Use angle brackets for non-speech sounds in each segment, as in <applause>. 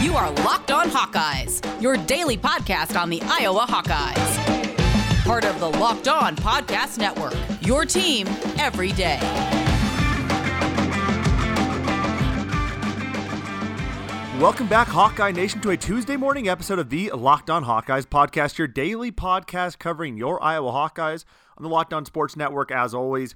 You are Locked On Hawkeyes, your daily podcast on the Iowa Hawkeyes. Part of the Locked On Podcast Network, your team every day. Welcome back, Hawkeye Nation, to a Tuesday morning episode of the Locked On Hawkeyes podcast, your daily podcast covering your Iowa Hawkeyes on the Locked On Sports Network, as always.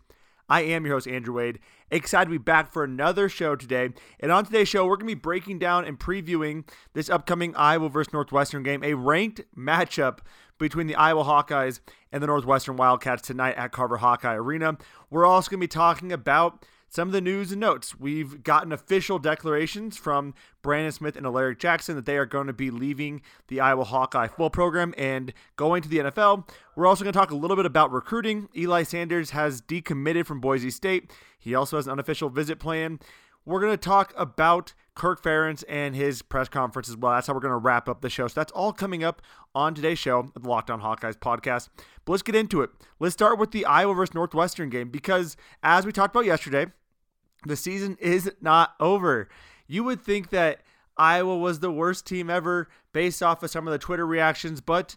I am your host, Andrew Wade. Excited to be back for another show today. And on today's show, we're going to be breaking down and previewing this upcoming Iowa versus Northwestern game, a ranked matchup between the Iowa Hawkeyes and the Northwestern Wildcats tonight at Carver Hawkeye Arena. We're also going to be talking about some of the news and notes. We've gotten official declarations from Brandon Smith and Alaric Jackson that they are going to be leaving the Iowa Hawkeye football program and going to the NFL. We're also going to talk a little bit about recruiting. Eli Sanders has decommitted from Boise State. He also has an unofficial visit plan. We're going to talk about Kirk Ferentz and his press conference as well. That's how we're going to wrap up the show. So that's all coming up on today's show, the Locked On Hawkeyes podcast. But let's get into it. Let's start with the Iowa versus Northwestern game because, as we talked about yesterday, the season is not over. You would think that Iowa was the worst team ever based off of some of the Twitter reactions, but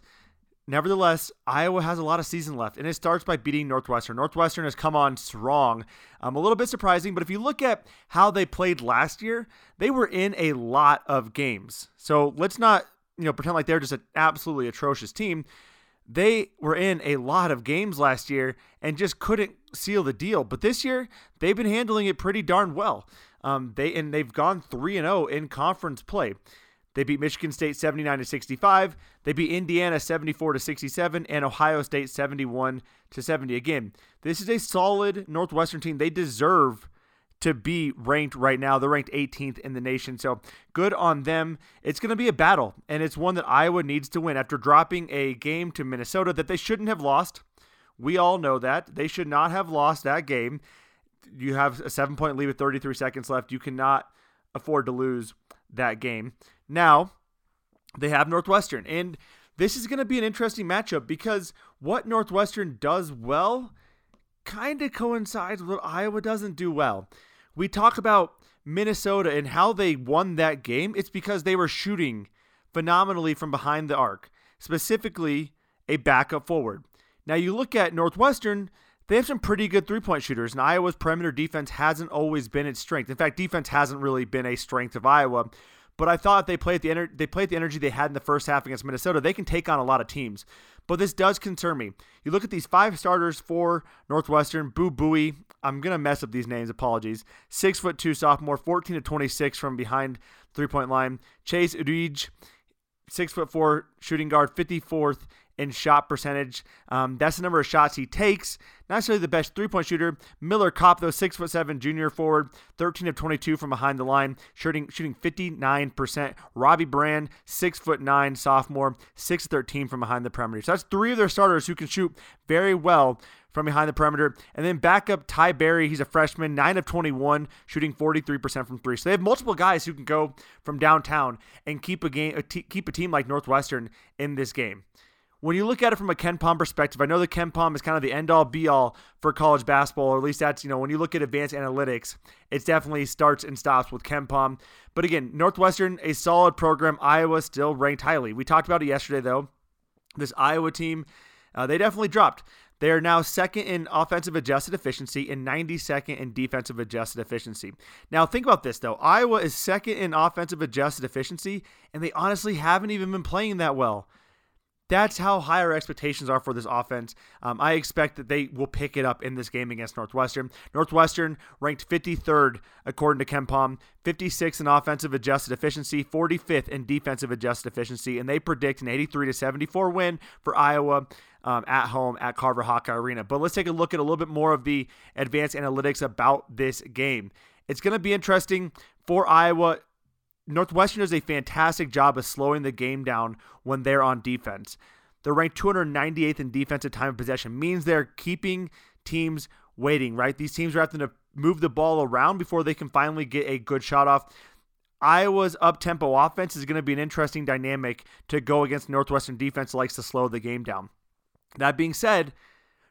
nevertheless, Iowa has a lot of season left, and it starts by beating Northwestern. Northwestern has come on strong. Um, a little bit surprising, but if you look at how they played last year, they were in a lot of games. So let's not you know pretend like they're just an absolutely atrocious team they were in a lot of games last year and just couldn't seal the deal. But this year, they've been handling it pretty darn well. Um, they and they've gone three and zero oh in conference play. They beat Michigan State 79 to 65. They beat Indiana 74 to 67 and Ohio State 71 to 70. Again, this is a solid Northwestern team. They deserve to be ranked right now. They're ranked 18th in the nation. So good on them. It's going to be a battle, and it's one that Iowa needs to win after dropping a game to Minnesota that they shouldn't have lost. We all know that. They should not have lost that game. You have a seven point lead with 33 seconds left. You cannot afford to lose that game. Now, they have Northwestern, and this is going to be an interesting matchup because what Northwestern does well kind of coincides with what Iowa doesn't do well. We talk about Minnesota and how they won that game. It's because they were shooting phenomenally from behind the arc, specifically a backup forward. Now, you look at Northwestern, they have some pretty good three point shooters, and Iowa's perimeter defense hasn't always been its strength. In fact, defense hasn't really been a strength of Iowa. But I thought they played the ener- they played the energy they had in the first half against Minnesota. They can take on a lot of teams. But this does concern me. You look at these five starters for Northwestern. Boo Buie. I'm gonna mess up these names. Apologies. Six foot two sophomore, 14 to 26 from behind three point line. Chase Audige, six foot four shooting guard, 54th in shot percentage. Um, that's the number of shots he takes. Not necessarily the best three point shooter. Miller Kopp, though, six foot seven junior forward, 13 of 22 from behind the line, shooting shooting 59%. Robbie Beran, six foot nine sophomore, six 13 from behind the perimeter. So that's three of their starters who can shoot very well from behind the perimeter. And then backup Ty Berry, he's a freshman, 9 of 21, shooting 43% from three. So they have multiple guys who can go from downtown and keep a game, keep a team like Northwestern in this game when you look at it from a KenPom perspective, I know the KenPom is kind of the end all be all for college basketball, or at least that's, you know, when you look at advanced analytics, it definitely starts and stops with KenPom. But again, Northwestern, a solid program. Iowa still ranked highly. We talked about it yesterday, though. This Iowa team, uh, they definitely dropped. They are now second in offensive adjusted efficiency and 92nd in defensive adjusted efficiency. Now, think about this, though. Iowa is second in offensive adjusted efficiency, and they honestly haven't even been playing that well that's how high our expectations are for this offense. Um, I expect that they will pick it up in this game against Northwestern. Northwestern ranked 53rd according to KenPom, 56 in offensive adjusted efficiency, 45th in defensive adjusted efficiency, and they predict an 83 to 74 win for Iowa. Um, at home at Carver Hawkeye Arena. But let's take a look at a little bit more of the advanced analytics about this game. It's going to be interesting for Iowa Northwestern does a fantastic job of slowing the game down when they're on defense. They're ranked 298th in defensive time of possession, means they're keeping teams waiting, right? These teams are having to move the ball around before they can finally get a good shot off. Iowa's up tempo offense is going to be an interesting dynamic to go against Northwestern defense likes to slow the game down. That being said,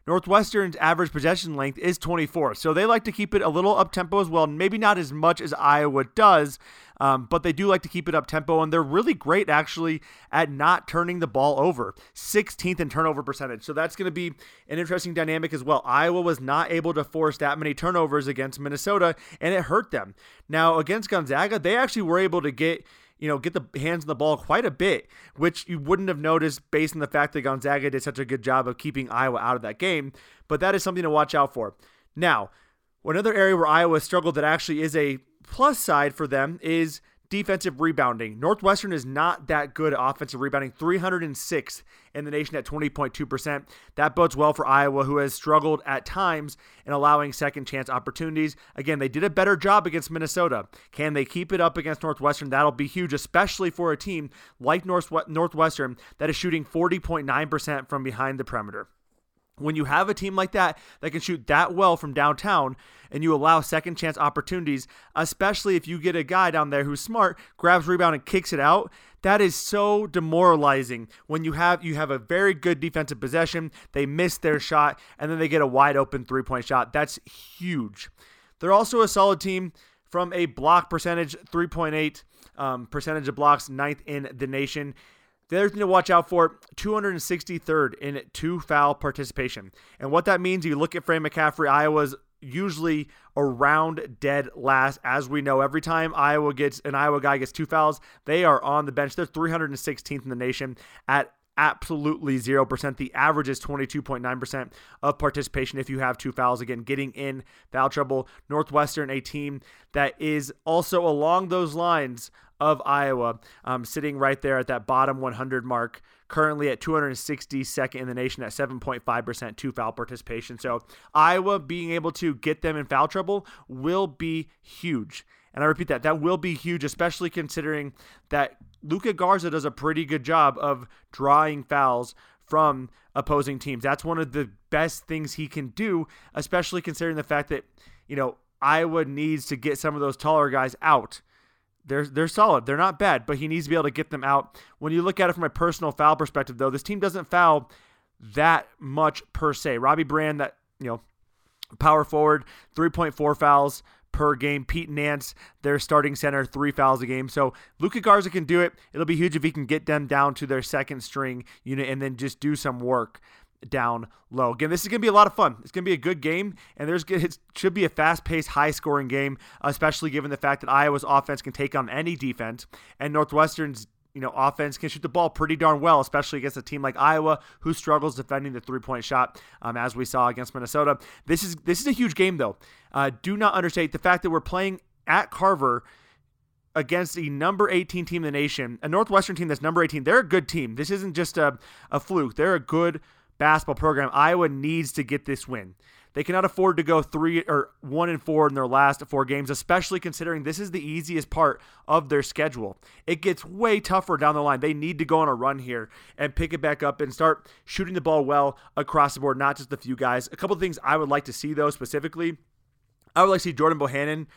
Northwestern's average possession length is 24, so they like to keep it a little up tempo as well. Maybe not as much as Iowa does, um, but they do like to keep it up tempo, and they're really great actually at not turning the ball over. 16th in turnover percentage, so that's going to be an interesting dynamic as well. Iowa was not able to force that many turnovers against Minnesota, and it hurt them. Now against Gonzaga, they actually were able to get you know, get the hands on the ball quite a bit, which you wouldn't have noticed based on the fact that Gonzaga did such a good job of keeping Iowa out of that game. But that is something to watch out for. Now, another area where Iowa struggled that actually is a plus side for them is defensive rebounding. Northwestern is not that good at offensive rebounding, 306th in the nation at 20.2%. That bodes well for Iowa, who has struggled at times in allowing second chance opportunities. Again, they did a better job against Minnesota. Can they keep it up against Northwestern? That'll be huge, especially for a team like Northwestern that is shooting 40.9% from behind the perimeter. When you have a team like that that can shoot that well from downtown and you allow second chance opportunities, especially if you get a guy down there who's smart, grabs rebound and kicks it out, that is so demoralizing when you have you have a very good defensive possession, they miss their shot and then they get a wide open three-point shot. That's huge. They're also a solid team from a block percentage, 3.8 um, percentage of blocks, ninth in the nation. The other thing to watch out for 263rd in two foul participation. And what that means, if you look at Fran McCaffery, Iowa's usually around dead last. As we know, every time Iowa gets an Iowa guy gets two fouls, they are on the bench. They're 316th in the nation at absolutely 0%. The average is 22.9% of participation if you have two fouls. Again, getting in foul trouble. Northwestern, a team that is also along those lines of Iowa, um, sitting right there at that bottom 100 mark, currently at 262nd in the nation at 7.5% two foul participation. So Iowa being able to get them in foul trouble will be huge. And I repeat that, that will be huge, especially considering that Luka Garza does a pretty good job of drawing fouls from opposing teams. That's one of the best things he can do, especially considering the fact that, you know, Iowa needs to get some of those taller guys out they're they're solid. They're not bad, but he needs to be able to get them out. When you look at it from a personal foul perspective, though, this team doesn't foul that much per se. Robbie Beran, that you know, power forward, three point four fouls per game. Pete Nance, their starting center, three fouls a game. So Luka Garza can do it. It'll be huge if he can get them down to their second string unit and then just do some work down low. Again, this is going to be a lot of fun. It's going to be a good game, and there's <laughs> it should be a fast-paced, high-scoring game, especially given the fact that Iowa's offense can take on any defense, and Northwestern's you know offense can shoot the ball pretty darn well, especially against a team like Iowa who struggles defending the three-point shot, um, as we saw against Minnesota. This is this is a huge game, though. Uh, do not understate the fact that we're playing at Carver against the number 18 team in the nation, a Northwestern team that's number 18. They're a good team. This isn't just a, a fluke. They're a good basketball program. Iowa needs to get this win. They cannot afford to go three or one and four in their last four games, especially considering this is the easiest part of their schedule. It gets way tougher down the line. They need to go on a run here and pick it back up and start shooting the ball well across the board, not just a few guys. A couple things I would like to see though specifically. I would like to see Jordan Bohannon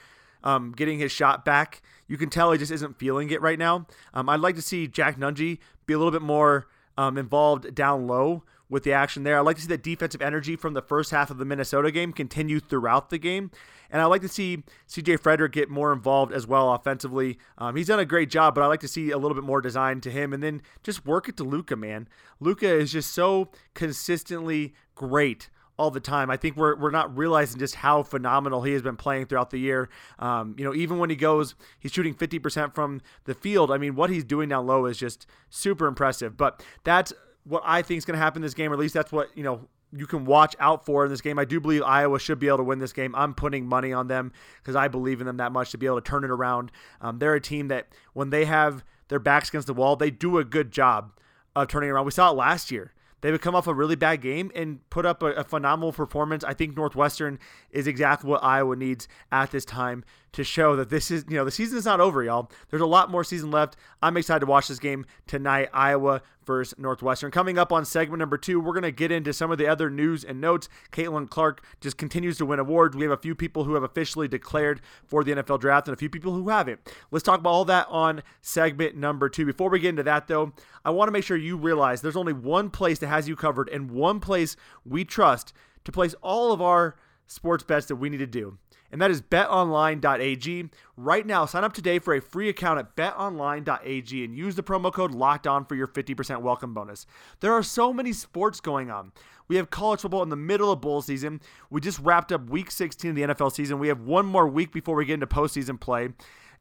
um, getting his shot back. You can tell he just isn't feeling it right now. Um, I'd like to see Jack Nunge be a little bit more um, involved down low with the action there. I like to see that defensive energy from the first half of the Minnesota game continue throughout the game. And I like to see CJ Fredrick get more involved as well offensively. Um, he's done a great job, but I like to see a little bit more design to him and then just work it to Luka, man. Luka is just so consistently great all the time. I think we're, we're not realizing just how phenomenal he has been playing throughout the year. Um, you know, even when he goes, he's shooting 50% from the field. I mean, what he's doing down low is just super impressive. But that's what I think is going to happen in this game, or at least that's what, you know, you can watch out for in this game. I do believe Iowa should be able to win this game. I'm putting money on them because I believe in them that much to be able to turn it around. Um, they're a team that, when they have their backs against the wall, they do a good job of turning around. We saw it last year. They would come off a really bad game and put up a, a, phenomenal performance. I think Northwestern is exactly what Iowa needs at this time to show that this is, you know, the season is not over, y'all. There's a lot more season left. I'm excited to watch this game tonight, Iowa versus Northwestern. Coming up on segment number two, we're going to get into some of the other news and notes. Caitlin Clark just continues to win awards. We have a few people who have officially declared for the NFL draft and a few people who haven't. Let's talk about all that on segment number two. Before we get into that, though, I want to make sure you realize there's only one place that has you covered and one place we trust to place all of our sports bets that we need to do. And that is betonline.ag. Right now, sign up today for a free account at betonline.ag and use the promo code locked on for your 50% welcome bonus. There are so many sports going on. We have college football in the middle of bowl season. We just wrapped up week 16 of the NFL season. We have one more week before we get into postseason play.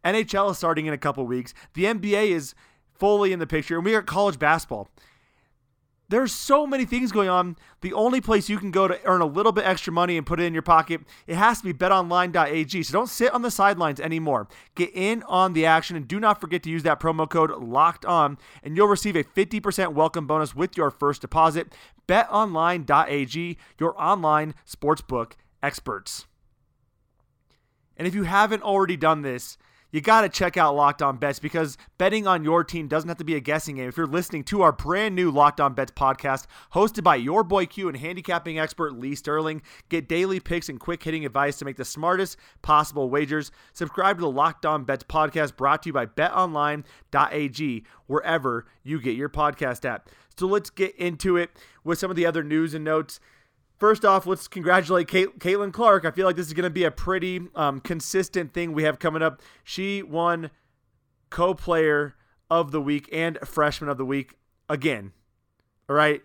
NHL is starting in a couple weeks. The NBA is fully in the picture, and we got college basketball. There's so many things going on. The only place you can go to earn a little bit extra money and put it in your pocket, it has to be betonline.ag. So don't sit on the sidelines anymore. Get in on the action and do not forget to use that promo code locked on and you'll receive a 50% welcome bonus with your first deposit. betonline.ag, your online sportsbook experts. And if you haven't already done this, you got to check out Locked On Bets because betting on your team doesn't have to be a guessing game. If you're listening to our brand new Locked On Bets podcast, hosted by your boy Q and handicapping expert Lee Sterling, get daily picks and quick hitting advice to make the smartest possible wagers. Subscribe to the Locked On Bets podcast brought to you by betonline.ag, wherever you get your podcast at. So let's get into it with some of the other news and notes. First off, let's congratulate Kate, Caitlin Clark. I feel like this is going to be a pretty um, consistent thing we have coming up. She won co player of the week and freshman of the week again. All right.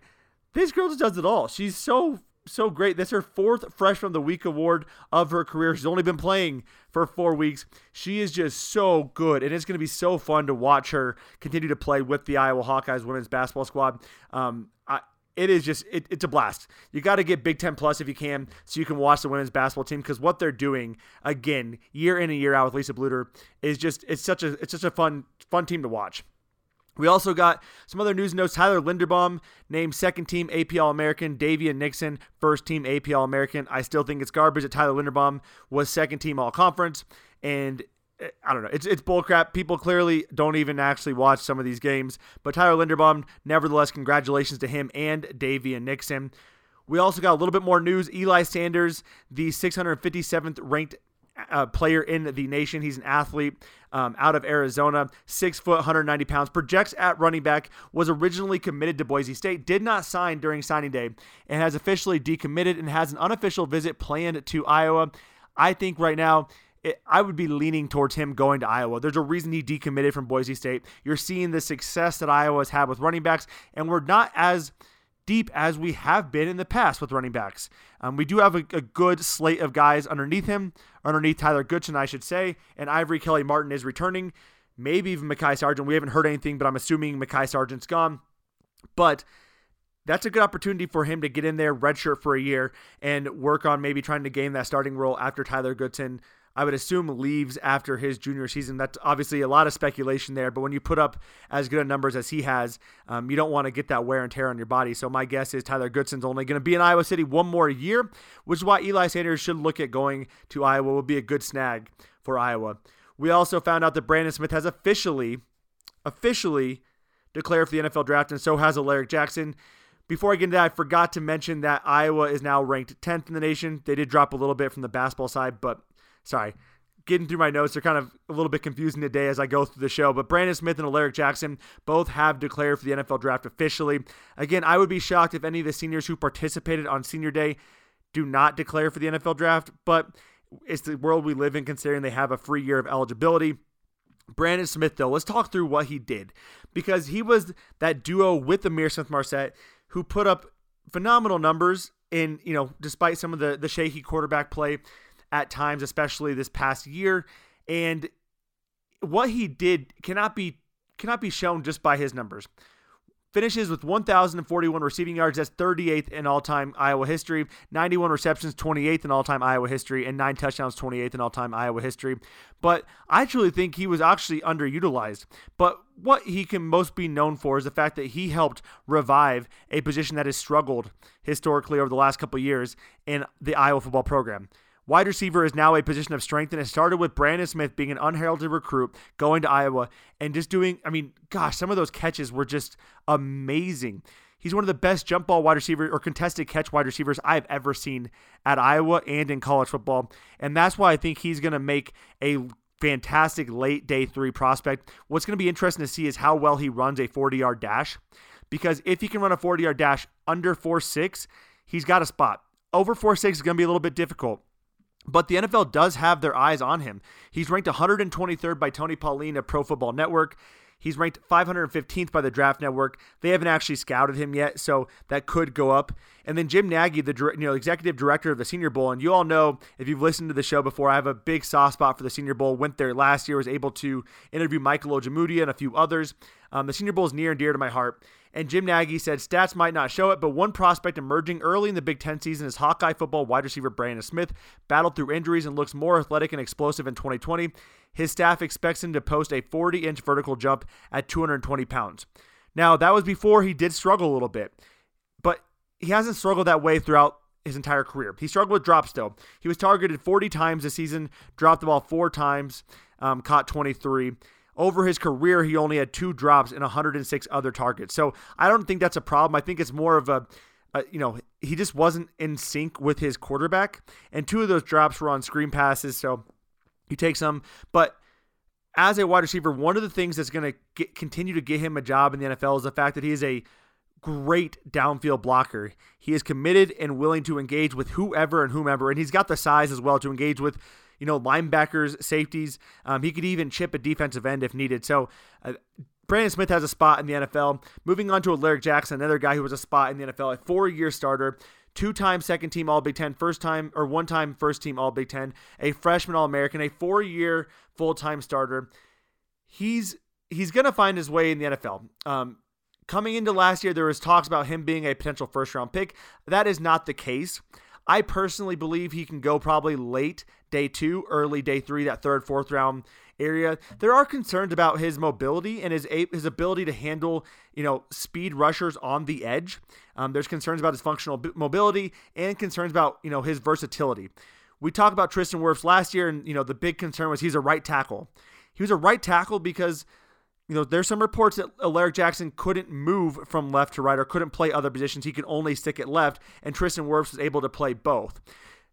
This girl just does it all. She's so, so great. That's her fourth freshman of the week award of her career. She's only been playing for four weeks. She is just so good. And it's going to be so fun to watch her continue to play with the Iowa Hawkeyes women's basketball squad. Um, I, it is just it, it's a blast. You got to get Big Ten Plus if you can, so you can watch the women's basketball team because what they're doing again year in and year out with Lisa Bluder is just it's such a it's such a fun fun team to watch. We also got some other news notes. Tyler Linderbaum named second team AP All American. Daviyon Nixon, first team AP All American. I still think it's garbage that Tyler Linderbaum was second team All Conference. And I don't know. It's it's bullcrap. People clearly don't even actually watch some of these games. But Tyler Linderbaum, nevertheless, congratulations to him and Daviyon Nixon. We also got a little bit more news. Eli Sanders, the 657th ranked uh, player in the nation. He's an athlete um, out of Arizona, six foot, 190 pounds. Projects at running back. Was originally committed to Boise State. Did not sign during signing day, and has officially decommitted and has an unofficial visit planned to Iowa. I think right now it, I would be leaning towards him going to Iowa. There's a reason he decommitted from Boise State. You're seeing the success that Iowa has had with running backs, and we're not as deep as we have been in the past with running backs. Um, we do have a, a, good slate of guys underneath him, underneath Tyler Goodson, I should say, and Ivory Kelly Martin is returning. Maybe even Mekhi Sargent. We haven't heard anything, but I'm assuming Mekhi Sargent's gone. But that's a good opportunity for him to get in there, redshirt for a year, and work on maybe trying to gain that starting role after Tyler Goodson I would assume leaves after his junior season. That's obviously a lot of speculation there, but when you put up as good numbers as he has, um, you don't want to get that wear and tear on your body. So my guess is Tyler Goodson's only going to be in Iowa City one more year, which is why Eli Sanders should look at going to Iowa. Will be a good snag for Iowa. We also found out that Brandon Smith has officially, officially declared for the NFL draft, and so has Alaric Jackson. Before I get into that, I forgot to mention that Iowa is now ranked 10th in the nation. They did drop a little bit from the basketball side, but sorry, getting through my notes. They're kind of a little bit confusing today as I go through the show. But Brandon Smith and Alaric Jackson both have declared for the NFL draft officially. Again, I would be shocked if any of the seniors who participated on senior day do not declare for the NFL draft, but it's the world we live in considering they have a free year of eligibility. Brandon Smith, though, let's talk through what he did because he was that duo with Ihmir Smith Marsette who put up phenomenal numbers in, you know, despite some of the, the shaky quarterback play at times, especially this past year. And what he did cannot be cannot be shown just by his numbers. Finishes with 1,041 receiving yards. That's 38th in all time Iowa history. 91 receptions, 28th in all time Iowa history. And nine touchdowns, 28th in all time Iowa history. But I truly think he was actually underutilized. But what he can most be known for is the fact that he helped revive a position that has struggled historically over the last couple years in the Iowa football program. Wide receiver is now a position of strength, and it started with Brandon Smith being an unheralded recruit going to Iowa and just doing, I mean, gosh, some of those catches were just amazing. He's one of the best jump ball wide receiver or contested catch wide receivers I've ever seen at Iowa and in college football. And that's why I think he's going to make a fantastic late day three prospect. What's going to be interesting to see is how well he runs a 40 yard dash because if he can run a 40 yard dash under 4.6, he's got a spot. Over 4.6 is going to be a little bit difficult. But the NFL does have their eyes on him. He's ranked 123rd by Tony Pauline at Pro Football Network. He's ranked 515th by the Draft Network. They haven't actually scouted him yet, so that could go up. And then Jim Nagy, the you know executive director of the Senior Bowl, and you all know if you've listened to the show before, I have a big soft spot for the Senior Bowl. Went there last year, was able to interview Michael Ojemudia and a few others. Um, the Senior Bowl is near and dear to my heart. And Jim Nagy said stats might not show it, but one prospect emerging early in the Big Ten season is Hawkeye football wide receiver Brandon Smith. Battled through injuries and looks more athletic and explosive in 2020. His staff expects him to post a 40 inch vertical jump at 220 pounds. Now, that was before he did struggle a little bit, but he hasn't struggled that way throughout his entire career. He struggled with drops still. He was targeted 40 times this season, dropped the ball four times, um, caught 23. Over his career, he only had two drops and 106 other targets. So I don't think that's a problem. I think it's more of a, a, you know, he just wasn't in sync with his quarterback. And two of those drops were on screen passes. So he takes them. But as a wide receiver, one of the things that's going to continue to get him a job in the NFL is the fact that he is a great downfield blocker. He is committed and willing to engage with whoever and whomever, and he's got the size as well to engage with you know, linebackers, safeties. Um, he could even chip a defensive end if needed. So, uh, Brandon Smith has a spot in the NFL. Moving on to Alaric Jackson, another guy who was a spot in the NFL, a four year starter, two time second team All Big Ten, first time or one time first team All Big Ten, a freshman All American, a four year full time starter. He's he's to find his way in the NFL. Um, coming into last year, there was talks about him being a potential first round pick. That is not the case. I personally believe he can go probably late day two, early day three, that third, fourth round area. There are concerns about his mobility and his his ability to handle you know speed rushers on the edge. Um, there's concerns about his functional mobility and concerns about you know his versatility. We talked about Tristan Wirfs last year, and you know the big concern was he's a right tackle. He was a right tackle because you know, there's some reports that Alaric Jackson couldn't move from left to right or couldn't play other positions. He could only stick at left, and Tristan Wirfs was able to play both.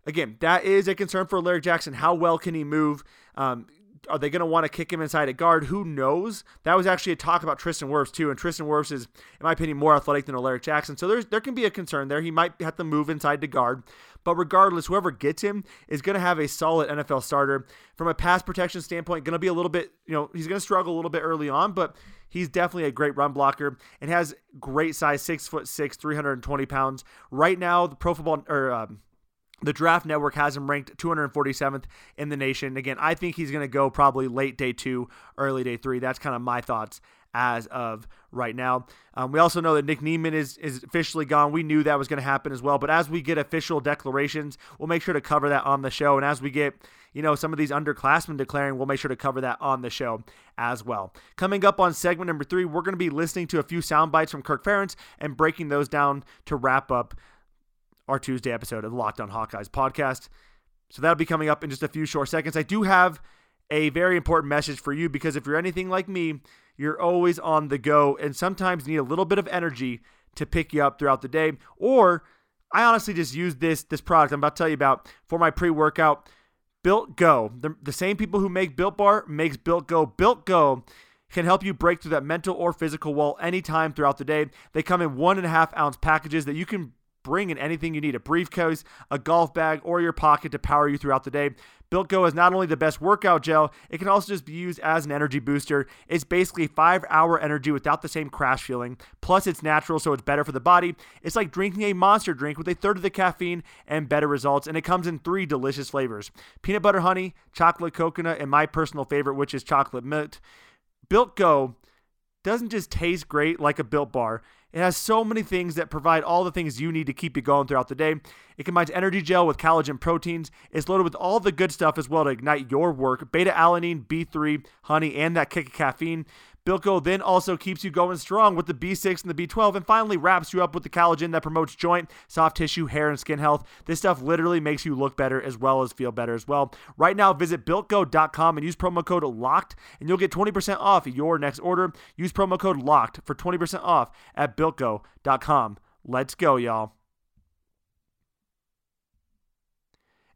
Again, that is a concern for Alaric Jackson. How well can he move? Um, are they going to want to kick him inside a guard? Who knows? That was actually a talk about Tristan Wirfs too, and Tristan Wirfs is, in my opinion, more athletic than Alaric Jackson. So there's there can be a concern there. He might have to move inside the guard, but regardless, whoever gets him is going to have a solid NFL starter from a pass protection standpoint. Going to be a little bit, you know, he's going to struggle a little bit early on, but he's definitely a great run blocker and has great size, six foot six, 320 pounds. Right now, the Pro Football or um, the Draft Network has him ranked 247th in the nation. Again, I think he's going to go probably late day two, early day three. That's kind of my thoughts as of right now. Um, we also know that Nick Niemann is, is officially gone. We knew that was going to happen as well. But as we get official declarations, we'll make sure to cover that on the show. And as we get, you know, some of these underclassmen declaring, we'll make sure to cover that on the show as well. Coming up on segment number three, we're going to be listening to a few sound bites from Kirk Ferentz and breaking those down to wrap up our Tuesday episode of Locked On Hawkeyes podcast. So that'll be coming up in just a few short seconds. I do have a very important message for you because if you're anything like me, you're always on the go and sometimes need a little bit of energy to pick you up throughout the day. Or I honestly just use this this product I'm about to tell you about for my pre-workout. Built Go. The, the same people who make Built Bar makes Built Go. Built Go can help you break through that mental or physical wall anytime throughout the day. They come in one and a half ounce packages that you can bring in anything you need a briefcase, a golf bag, or your pocket to power you throughout the day. Built Go is not only the best workout gel, it can also just be used as an energy booster. It's basically five hour energy without the same crash feeling. Plus, it's natural, so it's better for the body. It's like drinking a monster drink with a third of the caffeine and better results. And it comes in three delicious flavors peanut butter honey, chocolate coconut, and my personal favorite, which is chocolate mint. Built Go doesn't just taste great like a built bar. It has so many things that provide all the things you need to keep you going throughout the day. It combines energy gel with collagen proteins. It's loaded with all the good stuff as well to ignite your work beta alanine, B3, honey, and that kick of caffeine. Built Go then also keeps you going strong with the B6 and the B12 and finally wraps you up with the collagen that promotes joint, soft tissue, hair, and skin health. This stuff literally makes you look better as well as feel better as well. Right now, visit builtgo.com and use promo code LOCKED and you'll get 20% off your next order. Use promo code LOCKED for 20% off at builtgo.com. Let's go, y'all.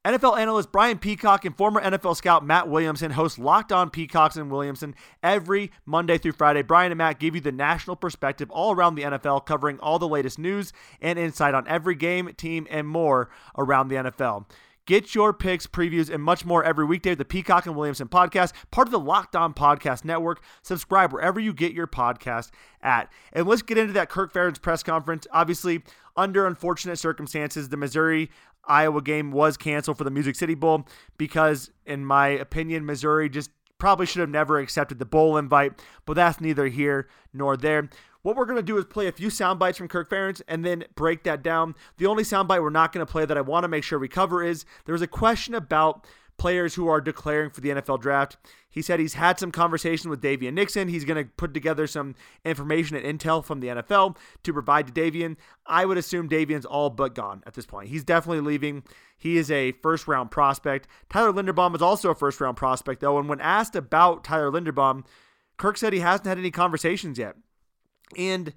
NFL analyst Brian Peacock and former NFL scout Matt Williamson host Locked On Peacocks and Williamson every Monday through Friday. Brian and Matt give you the national perspective all around the NFL, covering all the latest news and insight on every game, team, and more around the NFL. Get your picks, previews, and much more every weekday with the Peacock and Williamson podcast, part of the Locked On Podcast Network. Subscribe wherever you get your podcast at. And let's get into that Kirk Ferentz press conference. Obviously, under unfortunate circumstances, the Missouri Iowa game was canceled for the Music City Bowl because, in my opinion, Missouri just probably should have never accepted the bowl invite, but that's neither here nor there. What we're going to do is play a few sound bites from Kirk Ferentz and then break that down. The only sound bite we're not going to play that I want to make sure we cover is there was a question about players who are declaring for the NFL draft. He said he's had some conversation with Daviyon Nixon. He's going to put together some information and intel from the NFL to provide to Daviyon. I would assume Daviyon's all but gone at this point. He's definitely leaving. He is a first round prospect. Tyler Linderbaum is also a first round prospect, though. And when asked about Tyler Linderbaum, Kirk said he hasn't had any conversations yet. And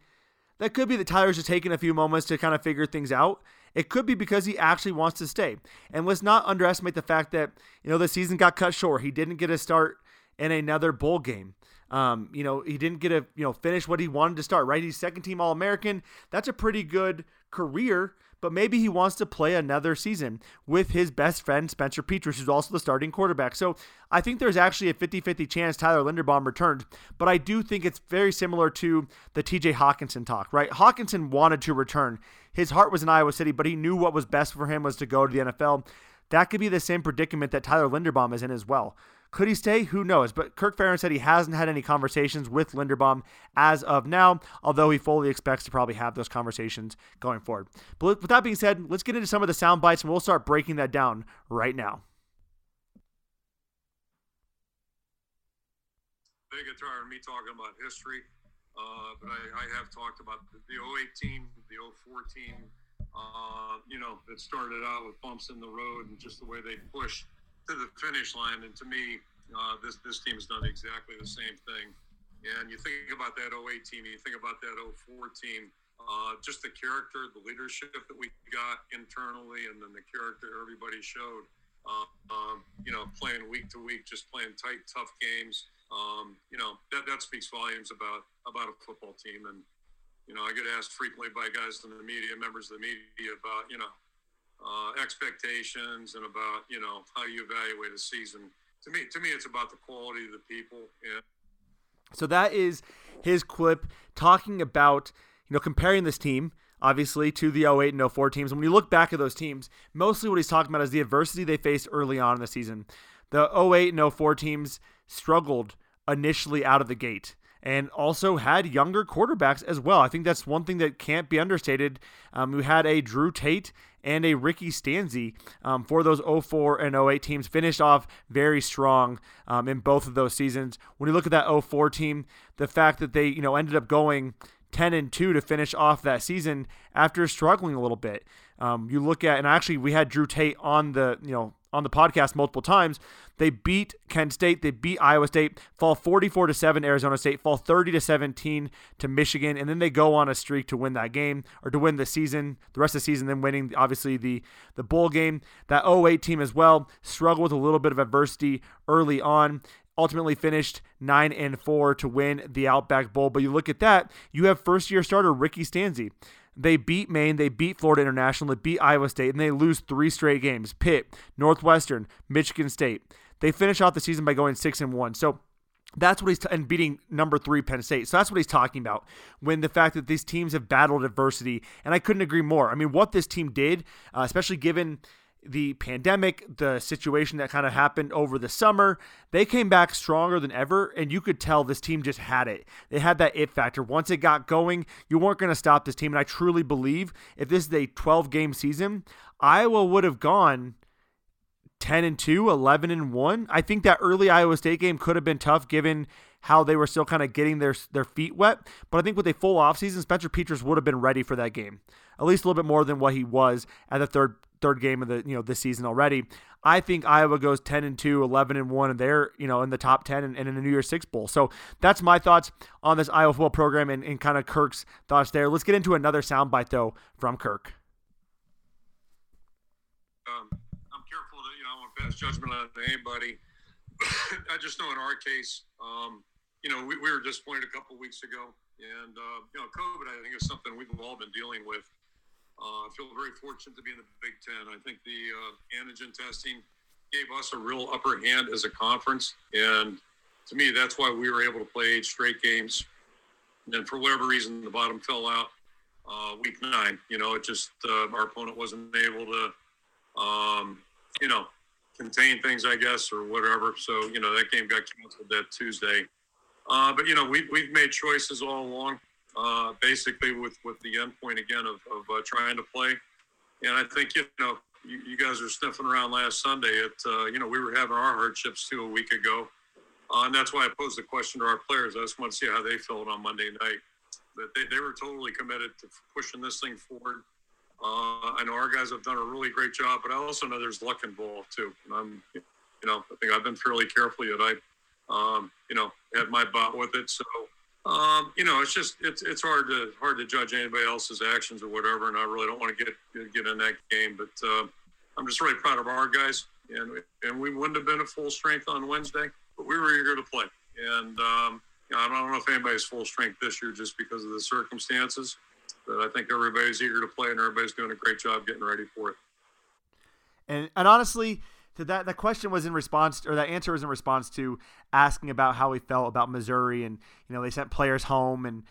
that could be that Tyler's just taking a few moments to kind of figure things out. It could be because he actually wants to stay. And let's not underestimate the fact that, you know, the season got cut short. He didn't get a start in another bowl game. Um, you know, he didn't get a, you know, finish what he wanted to start, right? He's second team All American. That's a pretty good career but maybe he wants to play another season with his best friend Spencer Petras, who's also the starting quarterback. So I think there's actually a 50 50 chance Tyler Linderbaum returns, but I do think it's very similar to the TJ Hockenson talk, right? Hockenson wanted to return. His heart was in Iowa City, but he knew what was best for him was to go to the NFL. That could be the same predicament that Tyler Linderbaum is in as well. Could he stay? Who knows? But Kirk Ferentz said he hasn't had any conversations with Linderbaum as of now, although he fully expects to probably have those conversations going forward. But with that being said, let's get into some of the sound bites and we'll start breaking that down right now. Get tired of me talking about history, uh, but I, I, have talked about the, the 08 team, the 04 team, uh, you know, that started out with bumps in the road and just the way they pushed to the finish line. And to me, uh, this this team has done exactly the same thing. And you think about that 08 team, you think about that 04 team, uh, just the character, the leadership that we got internally, and then the character everybody showed. Uh, um, you know, playing week to week, just playing tight, tough games. Um, you know, that, that speaks volumes about about a football team. And you know, I get asked frequently by guys in the media, members of the media, about you know uh, expectations and about you know how you evaluate a season. To me, to me, it's about the quality of the people. And so that is his clip talking about you know comparing this team obviously to the 08 and 04 teams. And when you look back at those teams, mostly what he's talking about is the adversity they faced early on in the season. The 08 and 04 teams struggled initially out of the gate and also had younger quarterbacks as well. I think that's one thing that can't be understated. Um, we had a Drew Tate and a Ricky Stanzi um, for those 04 and 08 teams. Finished off very strong um, in both of those seasons. When you look at that 04 team, the fact that they you know ended up going 10 and 2 to finish off that season after struggling a little bit. Um, you look at and actually we had Drew Tate on the you know on the podcast multiple times. They beat Kent State, they beat Iowa State, fall 44 to 7 Arizona State, fall 30 to 17 to Michigan, and then they go on a streak to win that game or to win the season, the rest of the season, then winning obviously the the bowl game. That 08 team as well struggled with a little bit of adversity early on ultimately finished 9 and 4 to win the Outback Bowl. But you look at that, you have first year starter Ricky Stanzi. They beat Maine, they beat Florida International, they beat Iowa State, and they lose three straight games. Pitt, Northwestern, Michigan State. They finish off the season by going six and one. So that's what he's t- and beating number three Penn State. So that's what he's talking about when the fact that these teams have battled adversity, and I couldn't agree more. I mean, what this team did, uh, especially given the pandemic, the situation that kind of happened over the summer, they came back stronger than ever. And you could tell this team just had it. They had that it factor. Once it got going, you weren't going to stop this team. And I truly believe if this is a 12 game season, Iowa would have gone 10 and 2, 11 and 1. I think that early Iowa State game could have been tough given how they were still kind of getting their their feet wet. But I think with a full offseason, Spencer Petras would have been ready for that game. At least a little bit more than what he was at the third third game of the you know this season already. I think Iowa goes 10 and 2, 11 and 1 and they're, you know, in the top 10 and, and in the New Year's 6 bowl. So that's my thoughts on this Iowa football program and, and kind of Kirk's thoughts there. Let's get into another soundbite though from Kirk. Um, I'm careful to you know I want to pass judgment on anybody. <coughs> I just know in our case, um, you know, we, we, were disappointed a couple weeks ago, and uh, you know, COVID I think is something we've all been dealing with. Uh, I feel very fortunate to be in the Big Ten. I think the uh, antigen testing gave us a real upper hand as a conference, and to me, that's why we were able to play eight straight games. And for whatever reason, the bottom fell out uh, week nine. You know, it just uh, our opponent wasn't able to, um, you know, contain things, I guess, or whatever. So you know, that game got canceled that Tuesday. Uh, but you know, we we've made choices all along, uh, basically with with the end point again of of uh, trying to play. And I think you know, you, you guys are sniffing around last Sunday. It uh, you know, we were having our hardships too a week ago. Uh, and that's why I posed the question to our players. I just want to see how they felt on Monday night. That they, they were totally committed to pushing this thing forward. Uh, I know our guys have done a really great job, but I also know there's luck involved too. And I'm, you know, I think I've been fairly careful yet. I, um, you know, had my butt with it. So, um, you know, it's just it's it's hard to hard to judge anybody else's actions or whatever. And I really don't want to get get in that game. But uh, I'm just really proud of our guys. And and we wouldn't have been at full strength on Wednesday but we were eager to play. And um, you know, I don't know if anybody's full strength this year just because of the circumstances, but I think everybody's eager to play and everybody's doing a great job getting ready for it. And and honestly, to that that question was in response or that answer was in response to asking about how he felt about Missouri and you know they sent players home and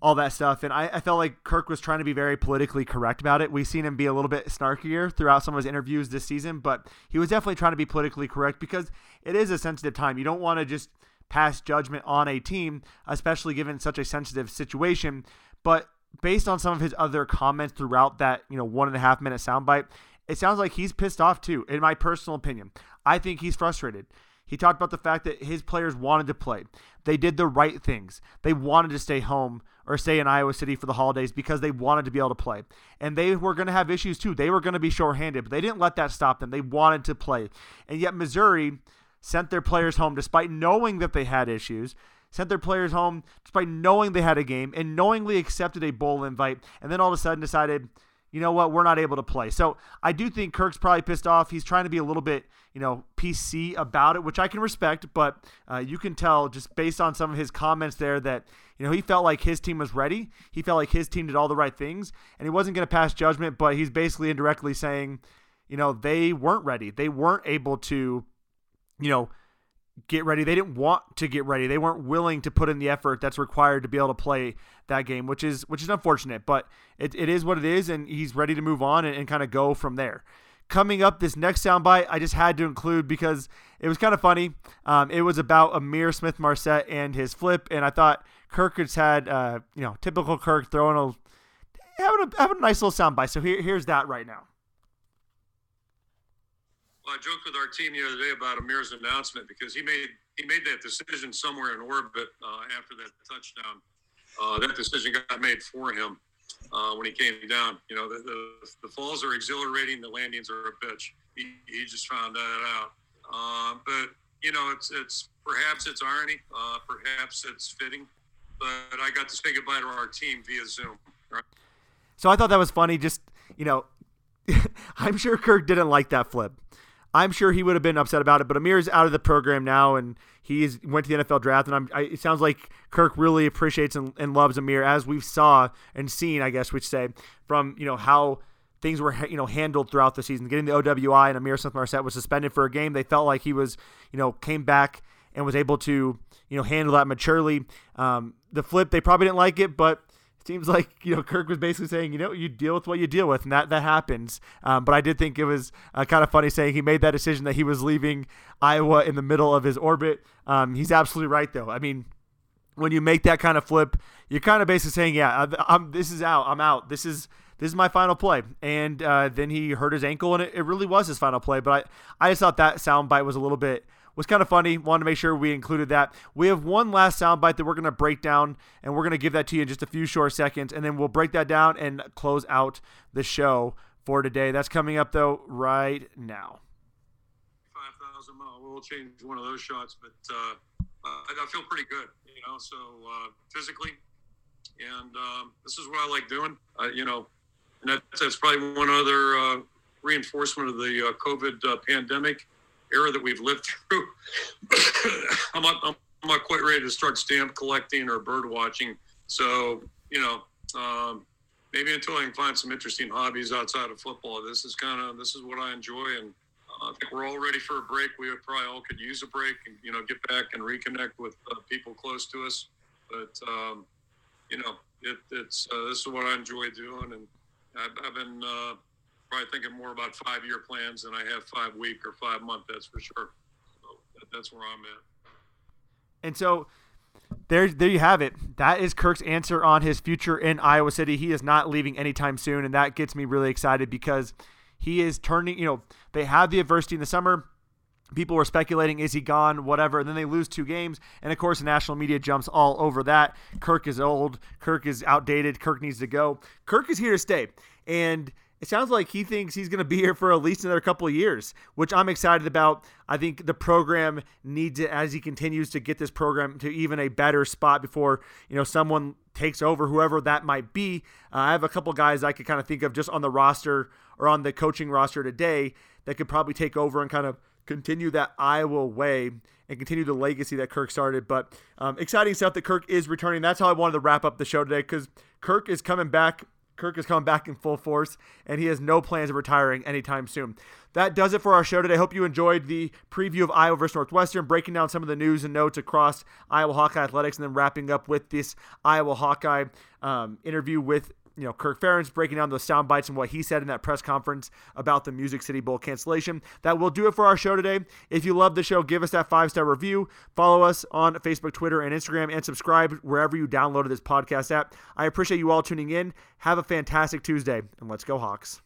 all that stuff. And I, I, felt like Kirk was trying to be very politically correct about it. We've seen him be a little bit snarkier throughout some of his interviews this season, but he was definitely trying to be politically correct because it is a sensitive time. You don't want to just pass judgment on a team, especially given such a sensitive situation. But based on some of his other comments throughout that, you know, one and a half minute soundbite, it sounds like he's pissed off too, in my personal opinion. I think he's frustrated. He talked about the fact that his players wanted to play. They did the right things. They wanted to stay home or stay in Iowa City for the holidays because they wanted to be able to play. And they were going to have issues too. They were going to be shorthanded, but they didn't let that stop them. They wanted to play. And yet Missouri sent their players home despite knowing that they had issues sent their players home despite knowing they had a game and knowingly accepted a bowl invite and then all of a sudden decided you know what, we're not able to play. So I do think Kirk's probably pissed off. He's trying to be a little bit, you know, PC about it, which I can respect, but uh, you can tell just based on some of his comments there that, you know, he felt like his team was ready. He felt like his team did all the right things, and he wasn't going to pass judgment, but he's basically indirectly saying, you know, they weren't ready. They weren't able to, you know, get ready. They didn't want to get ready. They weren't willing to put in the effort that's required to be able to play that game, which is which is unfortunate. But it, it is what it is, and he's ready to move on and, and kind of go from there. Coming up, this next soundbite I just had to include because it was kind of funny. Um, it was about Ihmir Smith Marsette and his flip, and I thought Kirk has had, uh, you know, typical Kirk throwing a having a, having a nice little soundbite. So here, here's that right now. I joked with our team the other day about Ihmir's announcement because he made he made that decision somewhere in orbit uh, after that touchdown. Uh, that decision got made for him uh, when he came down. You know, the, the, the, falls are exhilarating, the landings are a bitch. He, he just found that out. Uh, but you know, it's it's perhaps it's irony, uh, perhaps it's fitting. But I got to say goodbye to our team via Zoom. Right? So I thought that was funny. Just you know, <laughs> I'm sure Kirk didn't like that flip. I'm sure he would have been upset about it. But Ihmir is out of the program now, and he went to the NFL draft. And I'm, I, it sounds like Kirk really appreciates and, and loves Ihmir, as we've saw and seen, I guess, which say from you know how things were you know handled throughout the season. Getting the OWI and Ihmir Smith Marsette was suspended for a game. They felt like he was you know came back and was able to you know handle that maturely. Um, the flip they probably didn't like it, but seems like you know Kirk was basically saying, you know, you deal with what you deal with, and that that happens. Um, but I did think it was uh, kind of funny saying he made that decision that he was leaving Iowa in the middle of his orbit. Um, he's absolutely right, though. I mean, when you make that kind of flip, you're kind of basically saying, yeah, I'm, this is out. I'm out. This is this is my final play. And uh, then he hurt his ankle, and it, it really was his final play. But I, I just thought that soundbite was a little bit was kind of funny. Wanted to make sure we included that. We have one last soundbite that we're going to break down, and we're going to give that to you in just a few short seconds, and then we'll break that down and close out the show for today. That's coming up though right now. Five thousand mile. We'll change one of those shots, but uh, I, feel pretty good. You know, so uh, physically, and um, this is what I like doing. Uh, you know, and that's, that's probably one other uh, reinforcement of the uh, COVID uh, pandemic era that we've lived through. <coughs> I'm, not, I'm not quite ready to start stamp collecting or bird watching. So, you know, um, maybe until I can find some interesting hobbies outside of football, this is kind of, this is what I enjoy. And uh, I think we're all ready for a break. We probably all could use a break and, you know, get back and reconnect with uh, people close to us. But, um, you know, it, it's, uh, this is what I enjoy doing. And I've, I've been, uh, probably thinking more about five year plans than I have five week or five month. That's for sure. So that, that's where I'm at. And so there, there you have it. That is Kirk's answer on his future in Iowa City. He is not leaving anytime soon, and that gets me really excited because he is turning. You know, they had the adversity in the summer. People were speculating, is he gone? Whatever. And then they lose two games. And of course, the national media jumps all over that. Kirk is old. Kirk is outdated. Kirk needs to go. Kirk is here to stay. And it sounds like he thinks he's going to be here for at least another couple of years, which I'm excited about. I think the program needs it as he continues to get this program to even a better spot before you know someone takes over, whoever that might be. Uh, I have a couple guys I could kind of think of just on the roster or on the coaching roster today that could probably take over and kind of continue that Iowa way and continue the legacy that Kirk started. But um, exciting stuff that Kirk is returning. That's how I wanted to wrap up the show today because Kirk is coming back Kirk is coming back in full force, and he has no plans of retiring anytime soon. That does it for our show today. Hope you enjoyed the preview of Iowa versus Northwestern, breaking down some of the news and notes across Iowa Hawkeye athletics, and then wrapping up with this Iowa Hawkeye um, interview with you know, Kirk Ferentz breaking down those sound bites and what he said in that press conference about the Music City Bowl cancellation. That will do it for our show today. If you love the show, give us that five star review. Follow us on Facebook, Twitter, and Instagram, and subscribe wherever you downloaded this podcast app. I appreciate you all tuning in. Have a fantastic Tuesday, and let's go, Hawks.